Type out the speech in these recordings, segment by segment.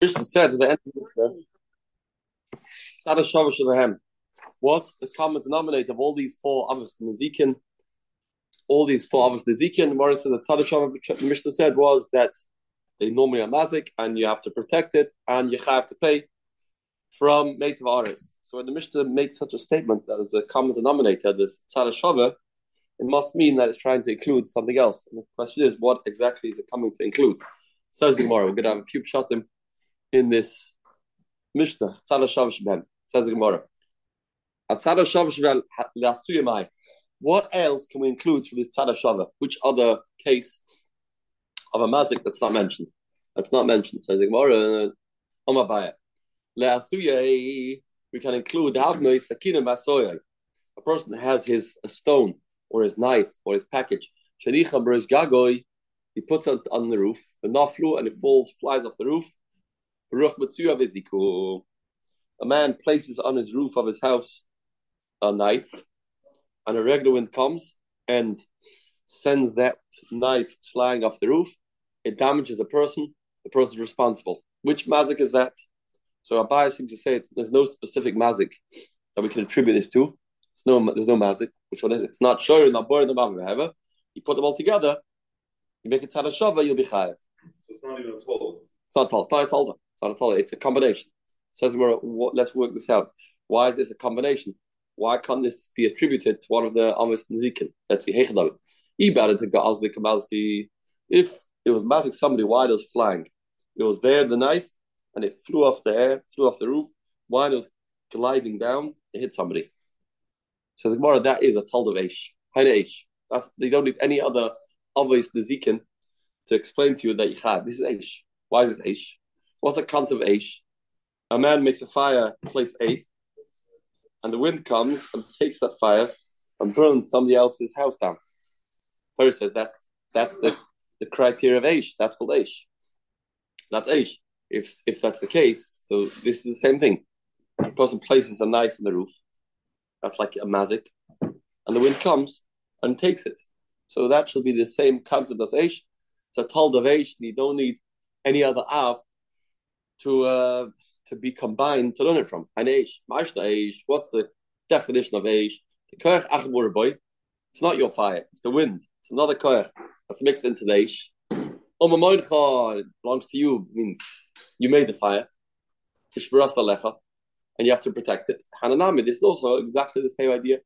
Mishnah said at the end of the What's the common denominator of all these four Avos Nezikin? All these four Avos Nezikin, Morris said the Tzadashava Mishnah said was that they normally are mazik and you have to protect it and you have to pay from native Aris. So when the Mishnah makes such a statement that is a common denominator, this Tzadashava, it must mean that it's trying to include something else. And the question is, what exactly is it coming to include? Says the Gemara, we're going to have a few shatim in this Mishnah, Tzad Shav Sheben, says the Gemara. Tzad Shav Sheben, what else can we include from this Tzad Shava? Which other case of a mazik that's not mentioned? That's not mentioned. Says the Gemara, Omabaya. Leasuye, we can include Havnoi Sakina Masoya. A person has his stone or his knife or his package. Shadicha Brish Gagoy, he puts it on the roof, the naflu, and it falls, flies off the roof. A man places on his roof of his house a knife, and a regular wind comes and sends that knife flying off the roof. It damages a person. The person is responsible. Which mazik is that? So Abai seems to say there's no specific mazik that we can attribute this to. There's no, there's no mazik. Which one is it? It's not sure, not boring, not however. You put them all together, you make it tzad shava, you'll be chayav. So it's not even a total. It's not told. It's not a told. It's a combination. Says let's work this out. Why is this a combination? Why can't this be attributed to one of the Amos Nizikin? Let's see. If it was mazik somebody why it was flying, it was there the knife, and it flew off the air, flew off the roof. Why it was gliding down, it hit somebody. So says Gemara, that is a told of. Aish. That's they don't need any other obvious Nizikin to explain to you that you had. This is Aish. Why is this Aish? What's a concept of Aish? A man makes a fire place A, and the wind comes and takes that fire and burns somebody else's house down. Torah says that's that's the, the criteria of Aish. That's called Aish. That's Aish. If if that's the case, so this is the same thing. A person places a knife in the roof. That's like a mazik, and the wind comes and takes it. So that should be the same concept as Aish. It's a told of and you don't need any other Av to uh, to be combined to learn it from. An Aish, Mashna Aish, what's the definition of Aish? The Koyach Achmur. It's not your fire, it's the wind. It's another Koyach that's mixed into the Aish. Omamoincha belongs to you, means you made the fire. And you have to protect it. Hananami, this is also exactly the same idea.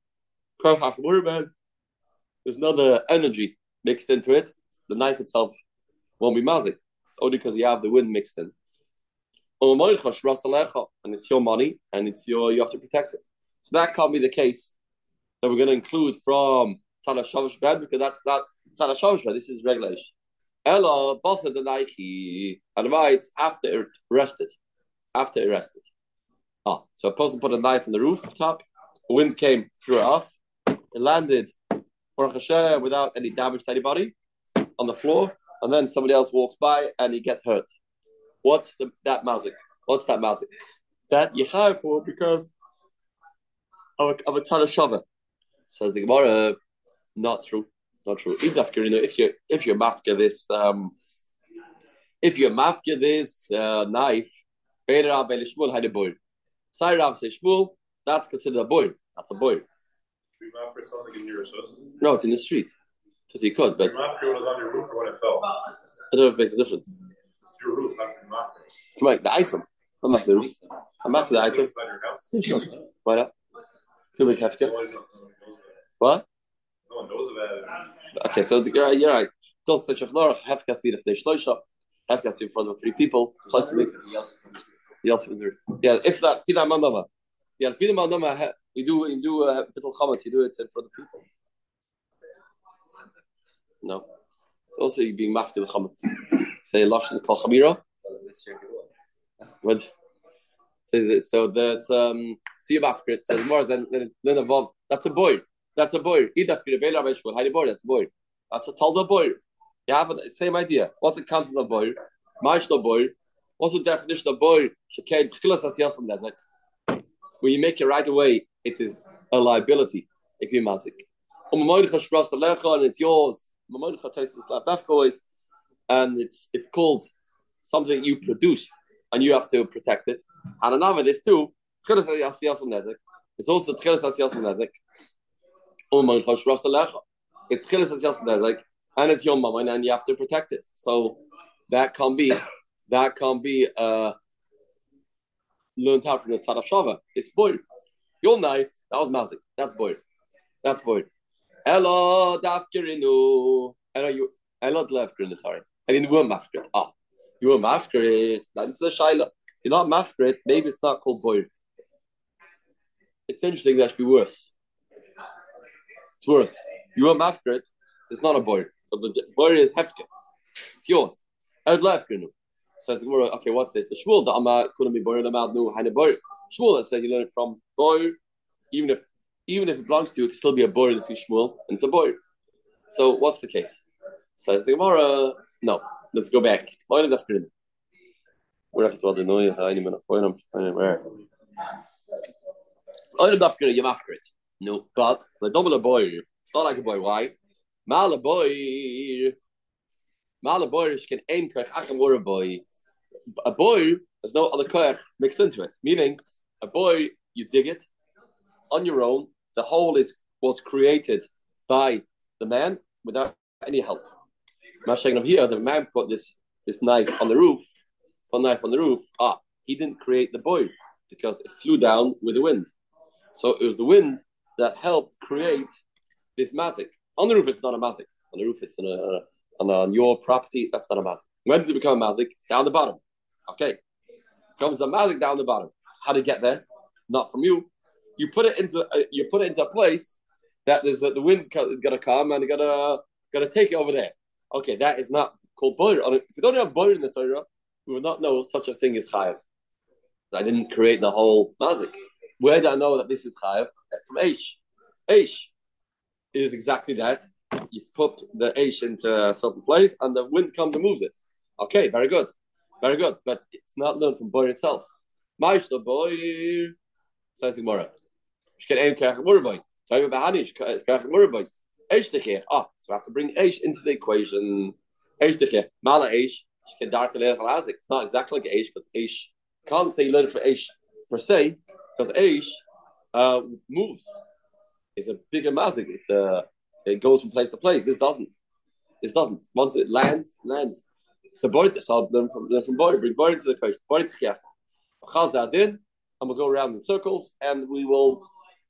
There's another energy mixed into it. The knife itself won't be mazik. Only because you have the wind mixed in. And it's your money and it's your you have to protect it. So that can't be the case that we're going to include from Tzala Shavush because that's not Tzala Shavush bed. This is regulation. Ella Basa Denaichi and right after it rested. After it rested. Ah, so a person put a knife on the rooftop, the wind came, threw it off, it landed without any damage to anybody on the floor, and then somebody else walks by and he gets hurt. What's the, that mazik? What's that mazik? That you have for because of a, of a ton of shava. Says the Gemara, not true, not true. If you if you're mafka this um, if you're mafka this uh, knife, Sai Rav say Shmuel, that's considered a boy. That's a boy. No, it's in the street. Because he could, but. was on your roof or when it fell. I don't know if it makes a difference. Roof, on, the item. I'm after the roof. I'm after the item. Why not? Could be Kafka. What? No one knows about it. Okay, so you're right. You're right. Don't such a chlorach. Hefka has to be if they shloisha. Hefka has to be in front of three people. Plus, yeah, if that fida mandama. Yeah, fida mandama. We do we do a little comment. You do it for the people. No, it's also you being mafki the chametz. Say lashon kol chamira. What? So, so that's um. So you mafki it. So more than than above. That's a boy. That's a boy. Idaf kirabela veshvul. Hadi boy. That's a boy. That's a talda boy. You have the same idea. What's the concept of boy? Ma'ishlo boy. What's the definition of boy? When you make it right away, it is a liability. If you mazik, and it's yours. And it's it's called something you produce. and you have to protect it. And another is too. It's also tchilas. It's and it's your mama, and you have to protect it. So that can be that can be uh learned out from the tzad shava. It's boy. Your knife that was mazik. That's boy. That's boy. Elo dafkerinu. Elo you. Elo dafkerinu. Sorry. I didn't were mafkrit. Ah, you were mafkrit. That's a shaila. If you're not mafkrit, maybe it's not called boy. It's interesting that should be worse. It's worse. You are were mafkrit. It's not a boy. But the boy is hefker. It's yours. Elo dafkerinu. Says the Gemara, okay, what's this? The shmuel that I'm couldn't be born about no kind of boy. Shmuel says you learn it from boy, even if even if it belongs to you, it can still be a boy if you shmuel, and it's a boy. So what's the case? Says the Gemara, no. Let's go back. Why did that We're not to the noise. I need to find them. Where? Oil of you after it. No, but the double boy. It's not like a boy. Why? Mal boy. Mal boy can aim kach acham or a boy a boy, there's no other koyach mixed into it. Meaning, a boy, you dig it on your own. The hole is was created by the man without any help. Mashayim of here, the man put this this knife on the roof, put knife on the roof. Ah, he didn't create the boy because it flew down with the wind. So it was the wind that helped create this mazik. On the roof, it's not a mazik. On the roof, it's on, a, on, a, on your property. That's not a mazik. When does it become a mazik? Down the bottom. Okay. Comes a mazik down the bottom. How to get there? Not from you. You put it into uh, you put it into a place that is uh, the wind is to come and gonna gonna take it over there. Okay, that is not called boiler. If you don't have boiler in the Torah, we would not know such a thing as chayav. I didn't create the whole mazik. Where do I know that this is chayav? From Aish. Aish is exactly that. You put the Aish into a certain place and the wind comes and moves it. Okay, very good. Very good, but it's not learned from boy itself. Ma'ishla boy says the Gemara. Techeh. Ah, so we have to bring eish into the equation. Eish techeh. Mala eish. Shken dark leer halazik. Not exactly like eish, but eish can't say you learn for eish per se because eish uh, moves. It's a bigger mazik. It's a it goes from place to place. This doesn't. This doesn't. Once it lands, lands. So Borit, so I'll learn from, from bring Borit to the question. Borit Chiach. Chazadin, and we'll go around in circles, and we will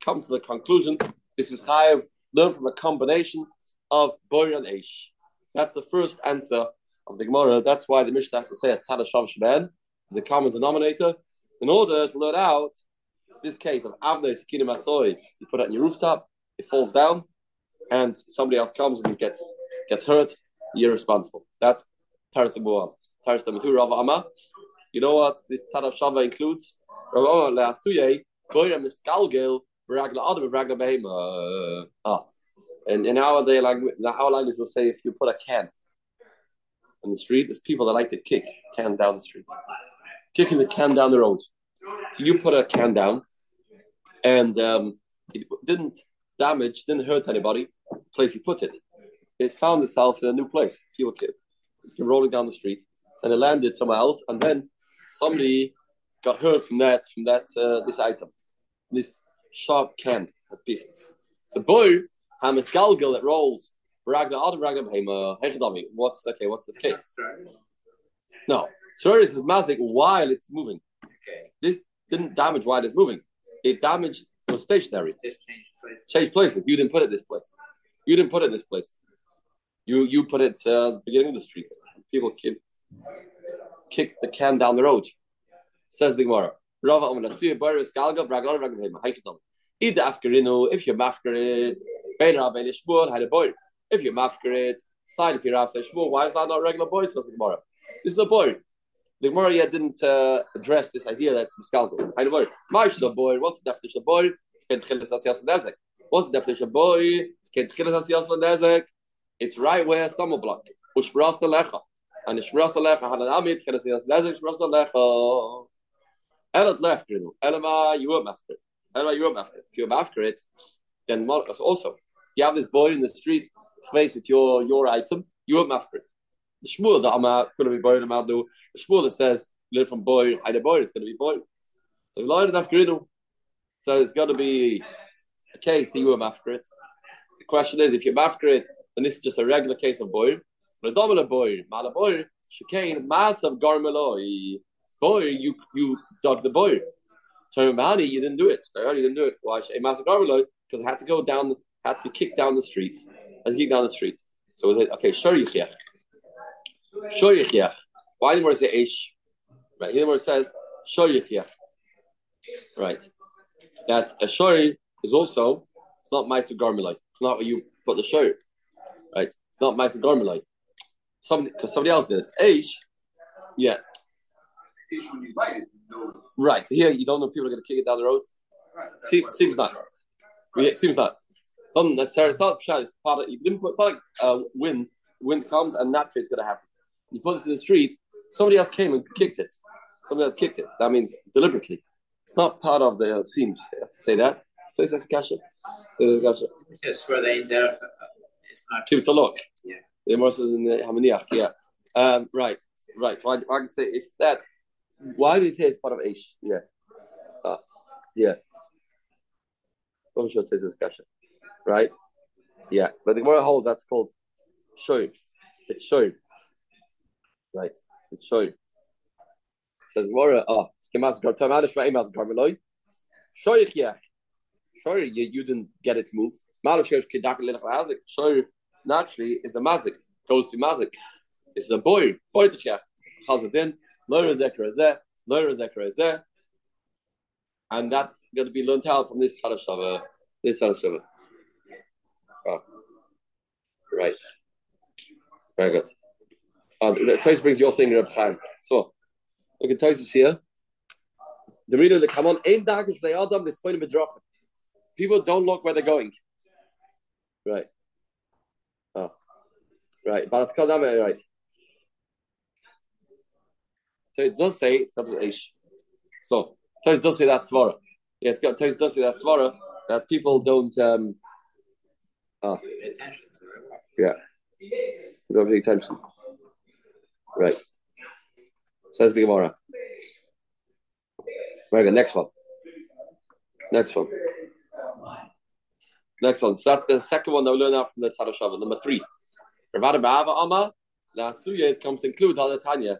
come to the conclusion. This is Chayav, learn from a combination of Borit and Eish. That's the first answer of the Gemara. That's why the Mishnah has to say a Tzad Shav Sheben is a common denominator. In order to learn out this case of Avnei Sekina Masoy, you put it on your rooftop, it falls down, and somebody else comes and gets gets hurt, you're responsible. That's Taras Taras Rav Ama. You know what this Tzad of Shava includes? Rav Ama le'asuye goyra misgalgel b'ragla adam b'ragla behema. Ah, and in our day language, our language will say if you put a can on the street, there's people that like to kick can down the street, kicking the can down the road. So you put a can down, and um, it didn't damage, didn't hurt anybody. The place you put it, it found itself in a new place. People came rolling down the street, and it landed somewhere else, and then somebody got hurt from that from that uh, this item, this sharp can of pieces. So boy, hamis galgal that rolls. Ragna other Ragna What's okay? What's this case? No, sorry, this is mazik while it's moving. Okay. This didn't damage while it's moving. It damaged was stationary. Change places. You didn't put it this place. You didn't put it this place. You you put it uh, beginning of the street. People kick, kick the can down the road. Says the Gemara. Afkerinu, if you're mafkerit, bein rav bein shmuel, had a boy. If you're mafkerit, side if you're rav shmuel, why is that not regular boy? Says the Gemara. This is a boy. The Gemara yet didn't uh, address this idea that it's. Had a boy. Marsh boy. What's the definition of boy? What's the definition of boy? It's right where stumble block. Ushbras lecha. And Ushbras lecha had an amit, can I say that's Nezek Ushbras lecha. Elat left, you know. Elama, you won't after it. You won't after. If you're after then also, you have this boy in the street, face it your your item, you won't after it. The shmuel that I'm out, going to be buying about, the shmuel that says learn from boy, a boy, it's going to be boy. So learn enough grinu. So it's got to be a case that you were mafkrit. The question is, if you're mafkrit, then this is just a regular case of boy. But a dominant boy, mala boy, chicane, of garmeloi. Boy, you you dug the boy. So Mahani, you didn't do it. You didn't do it. Why? A massive garmeloi because I had to go down, had to be kicked down the street, and kicked down the street. So okay, sure yichiach, sure yichiach. Why didn't we say ish? Right here, where it says sure yichiach. Right. That's a shori is also it's not ma'aser garmeloi. It's not what you put the shori. Right. It's not ma'aser garmeloi. Somebody because somebody else did it. Ish, yeah. Ish when you light it, you know it's Right. So here you don't know people are going to kick it down the road. right. That's See- why it's seems not. sharp. Yeah, seems not. Doesn't necessarily thought pshat is part of you didn't put like uh, wind wind comes and naturally it's gonna happen. You put this in the street, somebody else came and kicked it. Somebody else kicked it. That means deliberately. It's not part of the uh, seems. You have to say that. So. So that's kasha. Just for the there, uh, it's not. Keep it a look. Yeah. The says in the Hamaniach, yeah. Um, right, right. So I, I can say if that, why do you say it's part of Ish? Yeah. Uh, yeah. I'm sure it says this kasha. Right? Yeah. But the Gemara holds that's called Shoy. It's Shoy. Right. It's Shoy. Says Gemara, oh, Kemas Gar Tamadish Va'imas Garmeloi. Shoy yeah. Shoy, you, you didn't get it to move. Kedak Lilach Lazik. Shoy naturally is a mazik, goes to mazik. It's a boy, boy to chef. Chazadin, loyer zekra zeh, loyer zekra zeh. And that's going to be learned out from this Tarashava, this Tarashava. Oh. Right. Very good. Uh, Tais brings your thing, Reb Chaim. So, look at Tais here. The reader, the come on, ain't dagish they are done, this point of People don't look where they're going. Right. Oh. Right. But it's called that right. So it does say Aish. So Tais does say that svara. Yeah, it's got Tais does say that svara that people don't um Pay attention to the remark. don't pay attention. Right. Says the Gemara. Very good. Next one. Next one. Next one. So that's the second one that we learn out from the Tarashava. Number three. Ravada Ba'ava Amma. La it comes to include Halatanya.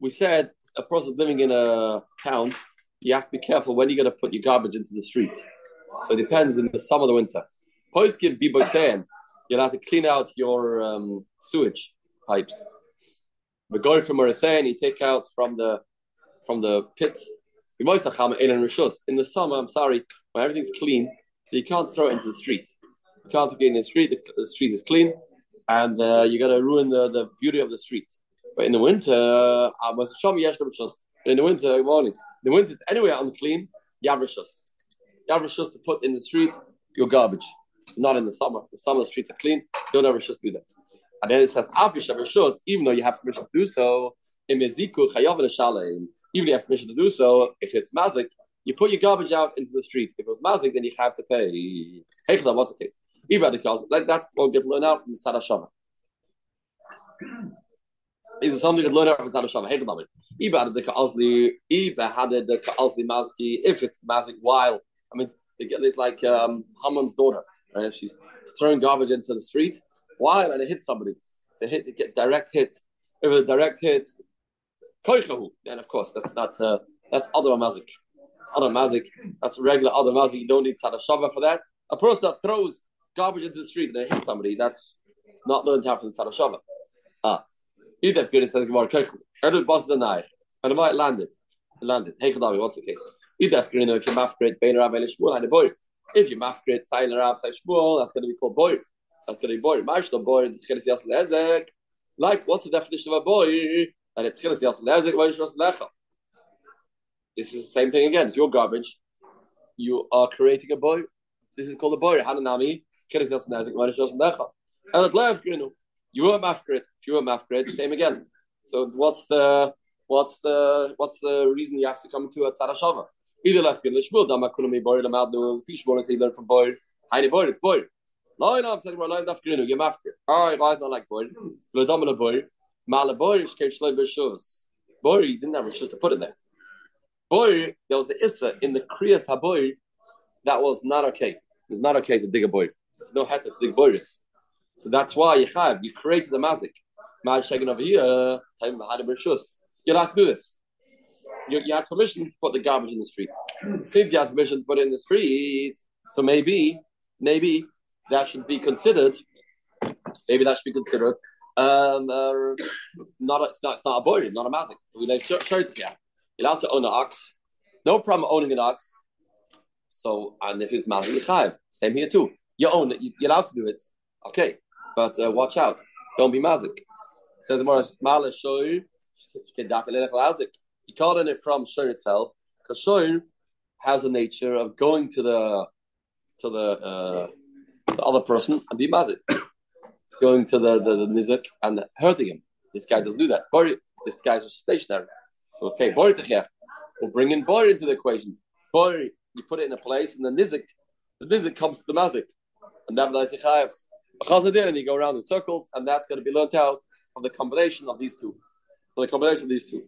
We said a person living in a town, you have to be careful when you're going to put your garbage into the street. So it depends in the summer or the winter. Post give Biboten. You'll have to clean out your um, sewage pipes. But going from Marisayan, you take out from the from the pits. In the summer, I'm sorry, when everything's clean, you can't throw it into the street. You can't get in the street. The, the street is clean, and uh, you're gonna ruin the, the beauty of the street. But in the winter, uh, I in the winter, morning, in the winter, it's anywhere unclean. You have rishus. You have rishus to put in the street your garbage. Not in the summer. The summer streets are clean. You don't have rishus to do that. And then it says, even though you have permission to do so. Even if you have permission to do so, if it's mazik, you put your garbage out into the street. If it was mazik, then you have to pay. Hey, what's the case? Ibad like that's what we get learned out from the Shava. Is it something that learned out from Tzad Shava? Hey, Ibad the Ka'azli, Ibad had the Ka'azli Mazki, if it's mazik while, I mean, they get it like um, Haman's daughter, right? She's throwing garbage into the street while and it hits somebody. They hit, they get direct hit. If it's a direct hit, then of course that's not uh, that's other mazik. Other mazik, that's regular other mazik. You don't need tzad shava for that. A person that throws garbage into the street and they hit somebody, that's not learned how from tzad shava. Ah, either good it says Gemara Koichahu. Erdu boss the knife, and the might landed, it landed. Hey Kadavi, what's the case? Either if you know if you mafkrit bein and Shmuel and a boy. If you mafkrit silent Rav say Shmuel, that's going to be called boy. That's going to be boy. Marshal boy. Like, what's the definition of a boy? And it's Tchilas Yas Lezek. Why is Lecha? This is the same thing again. It's your garbage. You are creating a boy. This is called a boy. Hananami. Tchilas Yas Lezek. Why is Lecha? And at left, you know, you were mafkrit. If you were mafkrit, same again. So what's the what's the what's the reason you have to come to a tzara? Either left in lishmul dama kunami boy the madu fish one he learned from boy. Heine boy it's boy. Line up saying we're line up grinu you mafkrit. All right, why is not like boy? Lo dama boy. Mala boy is kein shloi you didn't have a to put it there. Boy, there was the issa in the kriyas haboy that was not okay. It's not okay to dig a boy. There's no head to dig boys. So that's why you have you created the mazik. Ma'ashagan over here, time had You're allowed to do this. You, you had permission to put the garbage in the street. Please, you had permission to put it in the street. So maybe, maybe that should be considered. Maybe that should be considered. Um, uh, not a, it's not it's not a boy, not a mazik. So we like show, show it yeah. You're allowed to own an ox. No problem owning an ox. So and if it's mazik, you Same here too. You own it. You're allowed to do it. Okay, but uh, watch out. Don't be mazik. Says the Morris You call it from Shoy itself because Shoy has a nature of going to the to the, uh, the other person and be mazik. it's going to the, the, the nizik and hurting him. This guy doesn't do that. Bori, this guy's just stationary. Okay, Bori Techef. We'll bring in Bori into the equation. Bori, you put it in a place, and the nizik, the nizik comes to the mazik. And nevertheless, you chayev. And you go around in circles, and that's going to be learnt out from the combination of these two. From the combination of these two.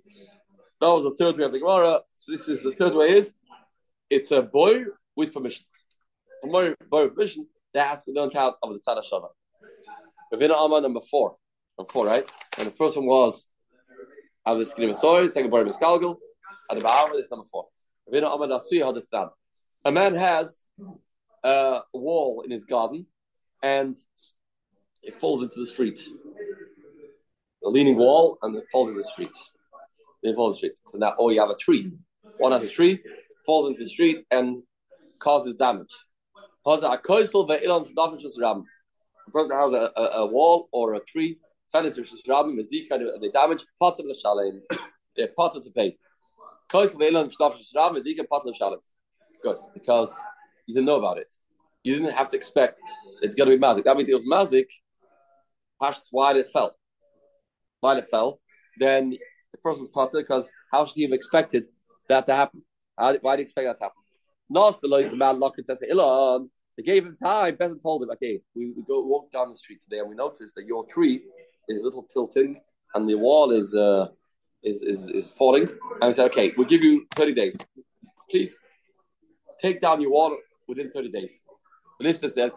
That was the third way of the Gemara. Uh, so this is the third way is it's a boy with permission. A boy, with permission that has to be learned out of the Tzad Shava. Ravina Amma number four. Number four, right? And the first one was of the skin of a soil, second boy Miskalgal, and the Ba'amr is number four. Ravina Amma Nasui Hadithan. A man has uh, a wall in his garden and it falls into the street. A leaning wall and it falls into the street. It falls into the street. So now, oh, you have a tree. One has a tree, falls into the street and causes damage. A person has a, a, a, wall or a tree, fell into Rabim, they damage, potter l'shalem. They're potter to pay. Good, because you didn't know about it. You didn't have to expect it's going to be mazik. That means it was mazik. Pashts why it fell. Why it fell, then the person's potter because how should he have expected that to happen? Why do you expect that to happen? Nos the lois man and says Ilon. They gave him time. Bezin told him, okay, we, we go walk down the street today and we noticed that your tree is a little tilting and the wall is uh, is, is is falling. And we said, okay, we'll give you 30 days. Please take down your wall within 30 days. The list is there,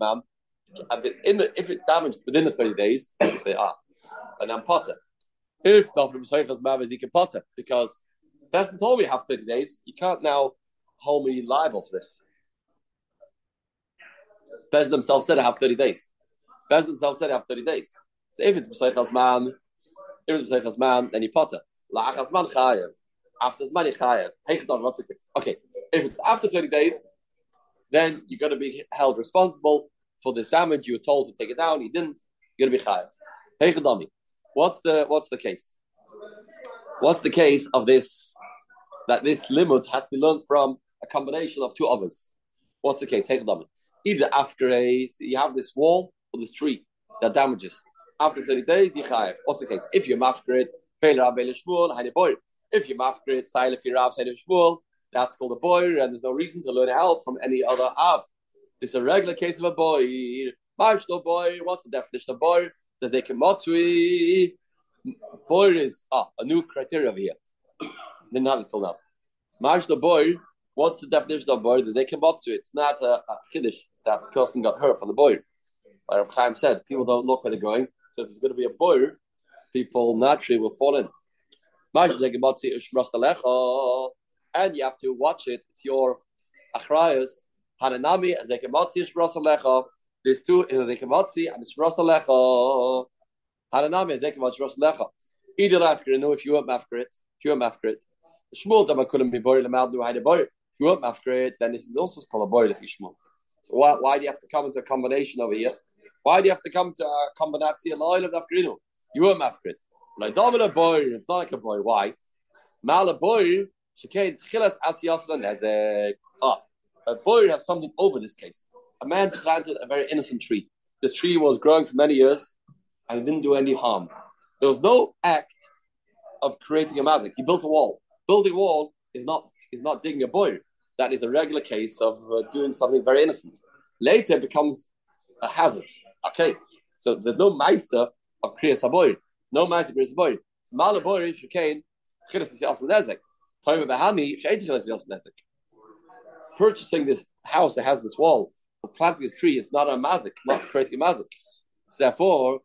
man. And in the, if it damaged within the 30 days, you say, ah, and I'm potter. If not from man, he can potter because person told me you have 30 days. You can't now hold me liable for this. Bez themselves said I have 30 days. Bez themselves said I have 30 days. So if it's B'Seichas man, if it's B'Seichas man, then you potter. La'achas man chayev. After Zman chayev. Okay, if it's after 30 days, then you're going to be held responsible for this damage. You were told to take it down, you didn't. You're going to be chayev. What's the what's the case? What's the case of this? That this limit has to be learned from a combination of two others. What's the case? Either after a you have this wall or this tree that damages. After 30 days, you chayev. What's the case? If you're mafkrit, if you're mafkrit, if you're Rav, Shmuel, that's called a boy, and there's no reason to learn help from any other av. It's a regular case of a boy. Marshal boy, what's the definition of boy? Does they motsui? Boy is ah, a new criteria over here. Didn't have this till now. Marshal boy, what's the definition of boy? Does they can motsu? It's not a, a that person got hurt from the boy. Like Chaim said, people don't look where they're going. So if there's going to be a boy, people naturally will fall in. And you have to watch it. It's your achrayas. Hananami as they ekemotzi shrosa There's two is ekemotzi and it's Hananami as ekemotzi shrosa Either after know if you want mafkrit, if you want mafkrit. Shmuel dama couldn't be buried the mountain behind a buried. If you want mafkrit, then this is also called a buried if you shmuel. So why, why do you have to come into a combination over here? Why do you have to come to a combination of nafkrinu? You want mafkrit. Like Domino boy, it's not like a boy. Why? Mala boy Ah, a boy has something over this case. A man planted a very innocent tree. This tree was growing for many years and it didn't do any harm. There was no act of creating a mazik. He built a wall. Building a wall is not is not digging a boy. That is a regular case of uh, doing something very innocent. Later it becomes a hazard. Okay, so there's no ma'isa of kriyas boy. No ma'isa kriyas boy. So Malaboy Shekain, Tchilas Nezek. Time of Nezek. Purchasing this house that has this wall, planting this tree is not a mazik, not creating a mazik. Therefore,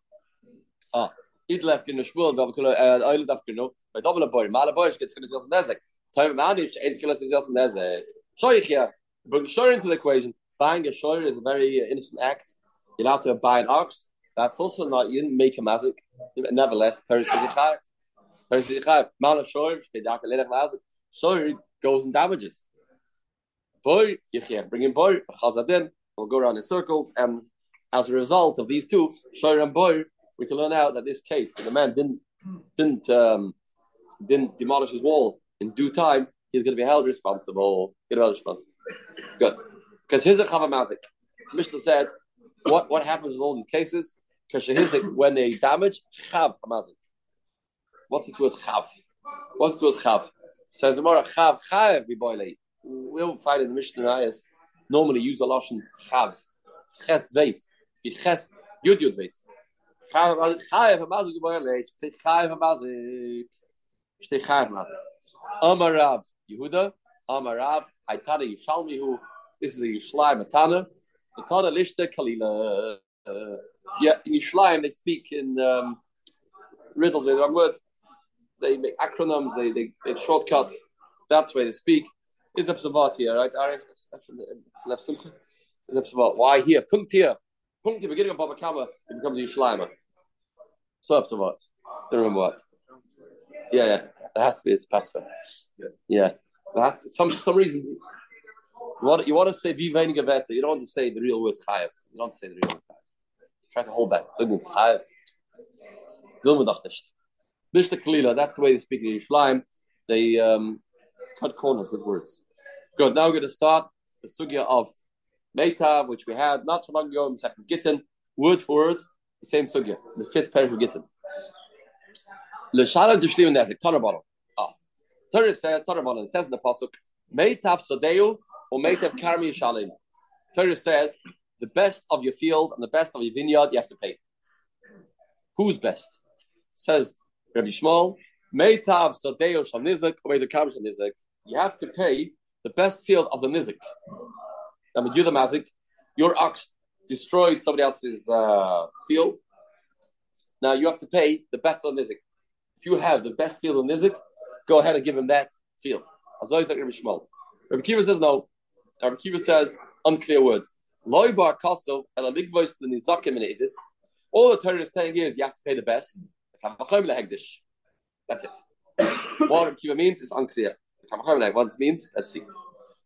ah, Idlef in the Shmuel, Davkula, Oil Davkino, by double boy, Malaboy, gets Tchilas Yas Nezek. Time of Bahami, Shein Tchilas is Yas Nezek. Shoyich here, bring Shoyer into the equation. Buying a Shoyer is a very uh, innocent act. You're allowed to buy an ox. That's also not, you didn't make a mazik. Nevertheless, Teres Yichai. Teres Yichai. Mal of Shoyer, Shedak Lenach Lazik. Shoyer goes and damages. Boy, Yichai, bring in boy, Chazadin, we'll go around in circles. And as a result of these two, Shoyer and boy, we can learn out that this case, the man didn't didn't um, didn't demolish his wall in due time, he's going to be held responsible. Get held responsible. Good. Because here's a Chava Mazik. Mishnah said, what, what happens in all these cases? Because when they damage, Chav Mazik. What's this word Chav? What's this word Chav? Says the Mora Chav Chav Biboile. We'll find in the Mishnah normally use a lotion Chav. Ches Veis. Ches Yud Yud Veis. Chav Chav Mazik Biboile. Say Chav Mazik. Say Chav Mazik. Amarav Yehuda. Amarav Haitana Yishalmihu. This is the Yishlai Matana. The Tana Lishta Kalila. Yeah, Yishlayim they speak in um, riddles with wrong word. They make acronyms, they, they make shortcuts. That's where they speak. Is the Psavat here, right? Is the Psavat. Why here? Punkt here. Punkt here, beginning of Bava Kama, it becomes Yishlayim. So Psavat. Don't remember what. Yeah, yeah. There has to be, it's past Yeah. That, some, some reason. You want, you want to say Vivain Gaveta, you don't want to say the real word Chayev. You don't say the real word Chayev. Try to hold back. Chayev. Mr. Kalila, that's the way they speak in Yerushalayim. They um, cut corners with words. Good. Now we're going to start the sugya of Meitav, which we had not so long ago in Second Gittin, word for word, the same sugya, the fifth pair of Gittin. L'shala d'shlim nezik, Torah bottle. Ah, Torah says, Torah bottle, it says in the pasuk, Meitav sadeu or Meitav karmi shalim. Torah says, the best of your field and the best of your vineyard, you have to pay. Who's best? Says Rabbi Shmuel, Meitav Sadeo Shal Nizik, or Meitav Kam Shal. You have to pay the best field of the Nizik. I mean, you're the Mazik, your ox destroyed somebody else's uh, field. Now you have to pay the best of the Nizik. If you have the best field of Nizik, go ahead and give him that field. Rabbi Kiva says no. Rabbi Kiva says unclear words. Loy bar kaso el aligvois the nizakim in edis. All the Torah is saying is you have to pay the best. That's it. what Rabbi Kiva means is unclear. It means, let's see.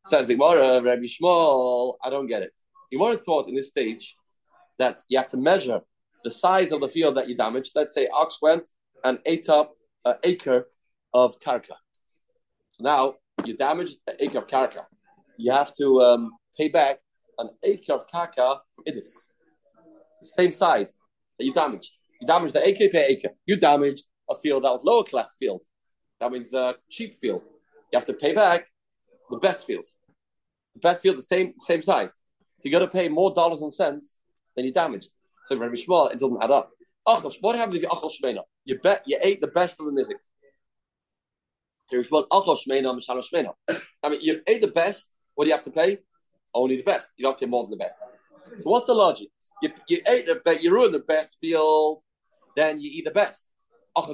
Says the Gemara, Rabbi Shmuel, I don't get it. Gemara thought in this stage that you have to measure the size of the field that you damaged. Let's say ox went and ate up an acre of karka. Now you damaged an acre of karka. You have to um, pay back an acre of karka idis. The same size that you damaged. You damaged the acre per acre. You damaged a field that was lower class field. That means a cheap field. You have to pay back the best field. The best field, the same same size. So you got to pay more dollars and cents than you damaged. So Rabbi Shmuel, it doesn't add up. Achos, What happened if you achal shmeina? You bet you ate the best of the nizik. I mean, you ate the best. What do you have to pay? Only the best. You don't pay more than the best. So what's the logic? You, you ate the best. You ruined the best field, then you eat the best. But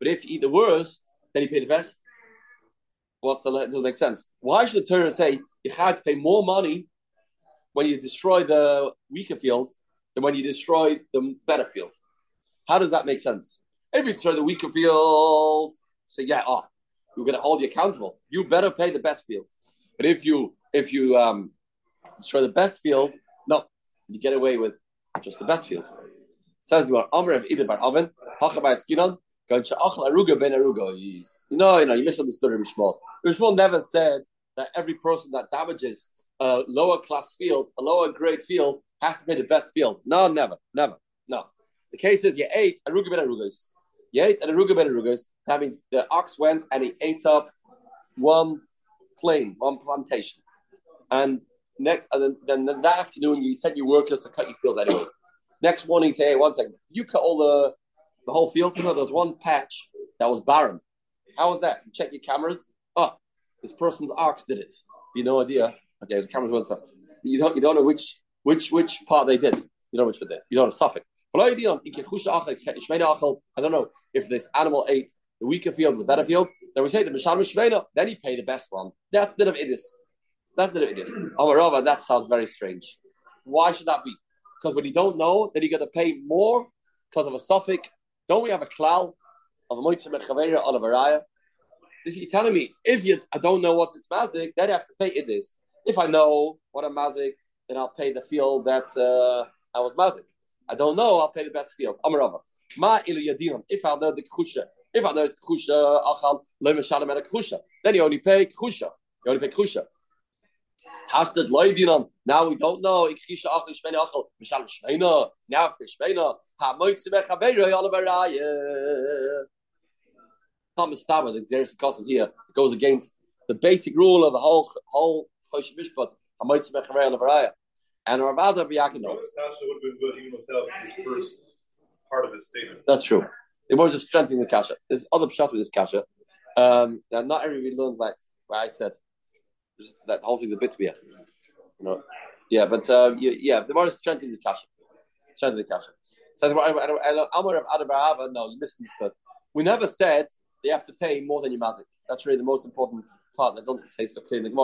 if you eat the worst, then you pay the best. What's the doesn't make sense? Why should the Torah say you had to pay more money when you destroy the weaker field than when you destroy the better field? How does that make sense? If you destroy the weaker field, say yeah, oh, we're going to hold you accountable. You better pay the best field. But if you if you um, destroy the best field, no, you get away with just the best field. Says the Amr of Idid Bar Oven, Hachabay Skinon, Ben Aruga. You know, you know, you misunderstood Rabbi Shmuel. Never said that every person that damages a lower class field, a lower grade field, has to pay the best field. No, never, never, no. The case is you ate Aruga Ben Arugas. You ate an Aruga Ben Arugas. That means the ox went and he ate up one plain, one plantation. And next, and then, then that afternoon, you sent your workers to cut your fields anyway. Next morning, you say, hey, one second, you cut all the the whole field. You know, there was one patch that was barren. How was that? You check your cameras. Oh, this person's ox did it. You no idea. Okay, the cameras went so. You don't you don't know which which which part they did. You don't know which one did. You don't know suffix. I don't know if this animal ate the weaker field, the better field. Then we say the Mishal Shvena, then he pay the best one. That's the of idis. That's the of idis. Amarava, that sounds very strange. Why should that be? Because when you don't know then you're going to pay more because of a suffix, don't we have a klal of a moitzah mechavera on a varaya? This you're telling me if you I don't know what it's mazik, then I have to pay idis. If I know what a mazik, then I'll pay the field that uh, I was mazik. I don't know, I'll pay the best field. Amarava. Ma ilu yadinam. If I know the kusha, if I know it's kusha, achal lo mishalim at kusha, then you only pay kusha. You only pay kusha. Hashtag loydinam. Now we don't know. Ik kusha achal shmeni achal mishalim shmeina. Now for shmeina. Ha moitzi mechabeiro yalabaraya. Thomas Stabber, the Xeris Kosim here, goes against the basic rule of the whole whole Chosh Mishpat. Ha moitzi mechabeiro yalabaraya. And Rabbi Yakin. Thomas Kasha would have been good even without his first part of his statement. That's true. It was just strengthening the kasha. There's other pshat with this kasha. Um, not everybody learns like what I said. Just, that whole thing's a bit weird. You know? Yeah, but uh, you, yeah, the more is strengthening the kasha. Strengthening the kasha. Says Amar of Adabarava, no, you misunderstood. We never said they have to pay more than your mazik. That's really the most important part. That doesn't say so clearly in.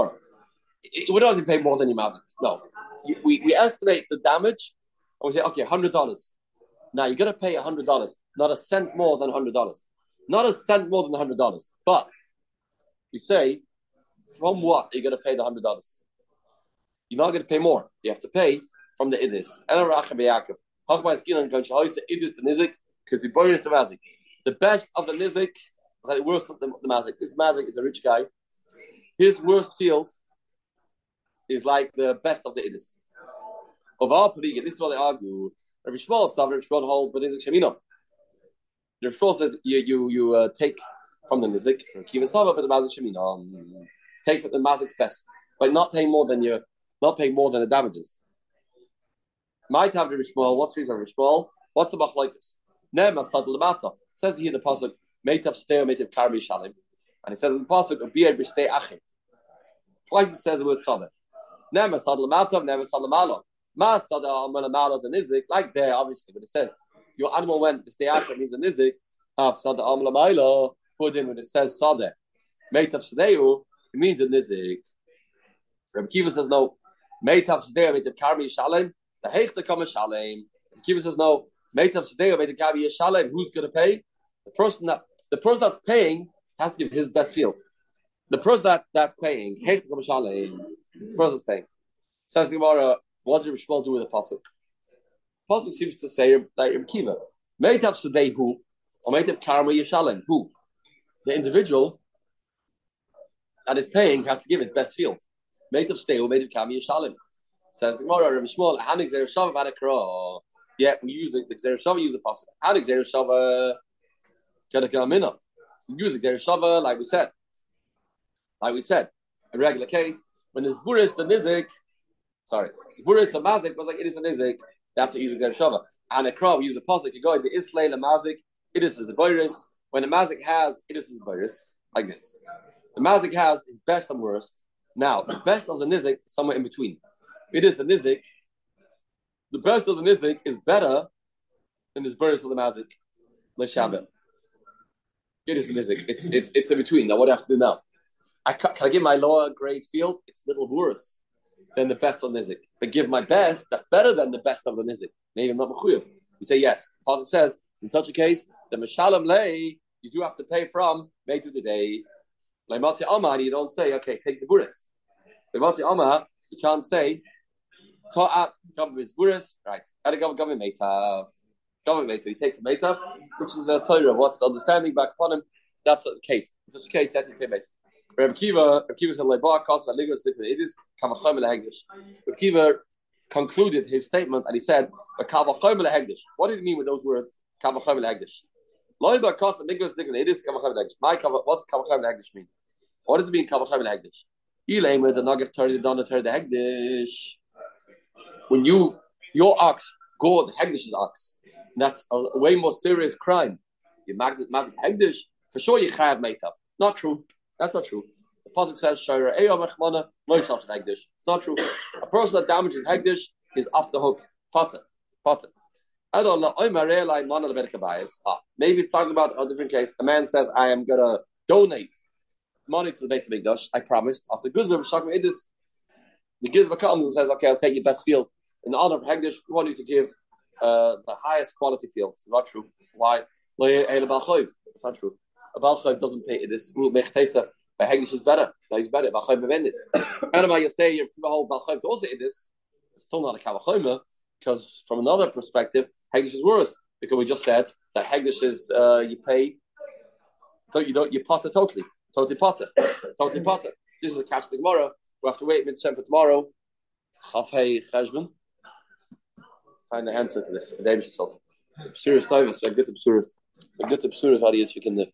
We don't have to pay more than your mazik. No. We, we estimate the damage and we say, okay, $100. Now you're going to pay $100, not a cent more than $100. Not a cent more than $100. But you say, from what are you going to pay the $100? You're not going to pay more. You have to pay from the Idis. The best of the Nizik, the worst of the, the Mazik. This Mazik is a rich guy. His worst field is like the best of the Idis. Of our Padiga, this is what they argue. Rabbi Shmuel, Sav, Rabbi Shmuel hold, but Nizik Shemina. Rabbi Shmuel says you you you uh, take from the Nizik, Kiva Sava, but the Mazik Shemina. Take from the Mazik's best, but not paying more than your, not paying more than the damages. My time Rabbi Shmuel, what's the reason Rabbi What's the machlokes? Nema Sad Lamata says here the pasuk Meitav Steo Meitav Karbi Shalim, and it says in the pasuk Abiyar er B'Stei Achim. Twice it says the word Sada. Nema Sad Lamata, Nema Sad Lamalo. Ma Sada Amal the Nizik, like there obviously, but it says your animal went B'Stei Achim means a Nizik. Of Sada Amal Amailo, put in when it says Sada. Meitav Steu, it means a Nizik. Rabbi Kiva says no. Meitav Steu Meitav Karbi Shalim. The Heichte Kama Shalim. Kiva says no. Meitav Sedeo Meitav Kabi Shalim. Who's going to pay? The person that the person that's paying has to give his best field. The person that that's paying Heichte Kama Shalim. The person that's paying. Says the Gemara. What did Shmuel do with the pasuk? Pasuk seems to say like Rabbi Kiva. Meitav Sedei who or Meitav Karma Yeshalim who the individual that is paying has to give his best field. Meitav Sedei Meitav Karma Yeshalim. Says the Gemara, Rabbi Shmuel, Zer Shava Vanakra. Yeah, we use the, the Shava, use the possible. Zer Shava Kedakamina. Use the Shava, like we said. Like we said, a regular case, when the Zburis, the Nizik, sorry, Zburis, the Mazik, was like it is the Nizik, that's what using Shava. And a we use the Pasuk, you go, the Islay, the Mazik, it is the Boris. When the Mazik has, it is the Boris, like this. The Mazik has his best and worst. Now, the best of the Nizik, somewhere in between it is the nizik. The best of the nizik is better than this burst of the mazik. Leshabet. It is the nizik. It's it's it's in between. Now what do I have to do now? I can, can I give my lower grade field? It's a little worse than the best of the nizik. But give my best that's better than the best of the nizik. Maybe I'm not mechuyev. You say yes. The pasuk says in such a case the mishalam lay you do have to pay from May to the day. Like Matzi Amar, you don't say okay, take the buris. The Matzi Amar, you can't say Ta'at, government buris, right. Gotta go government meitav. Government meitav. You take the meitav, which is a Torah. What's the understanding back upon him? That's the case. In such a case, that's your payment. Reb Kiva, Reb Kiva said, "Lebar cost my legal sleep. It is kamachom lehegdish." Reb Kiva concluded his statement and he said, "Kamachom lehegdish." What did he mean with those words? Kamachom lehegdish. Lebar cost my legal sleep. It is kamachom lehegdish. My what's kamachom lehegdish mean? What does it mean kamachom lehegdish? Elaim with the nugget Torah, the donor Torah, the hegdish when you your ox gored Hegdish's ox, that's a, a way more serious crime. You mazik hagdish for sure you chayav meitav. Not true. That's not true. The pasuk says shayra eyo mechmana no hegdish. It's not true. A person that damages hagdish is off the hook. Potter, potter. I maybe talking about a different case. A man says, "I am gonna donate money to the base of Mikdash. I promised." I said, "Guzman Shakim Idis." The Gizbar comes and says, "Okay, I'll take your best field in the honor of Hekdesh. We want you to give uh, the highest quality field." It's not true. Why? It's not true. A Balchayv doesn't pay Mechtesa. By Hekdesh is better. He's better. Balchayv Bevendis. And if you say you whole Balchayv to also this, it's still not a Kavachayma because from another perspective, Hekdesh is worse because we just said that Hekdesh is uh, you pay, so you don't you potter totally, totally potter, totally potter. This is catch the Gemara. We have to wait mitzvah for tomorrow. Chafei Cheshvan. Find the answer to this. Serious time. It's like good to serious. Good to serious. How do you chicken the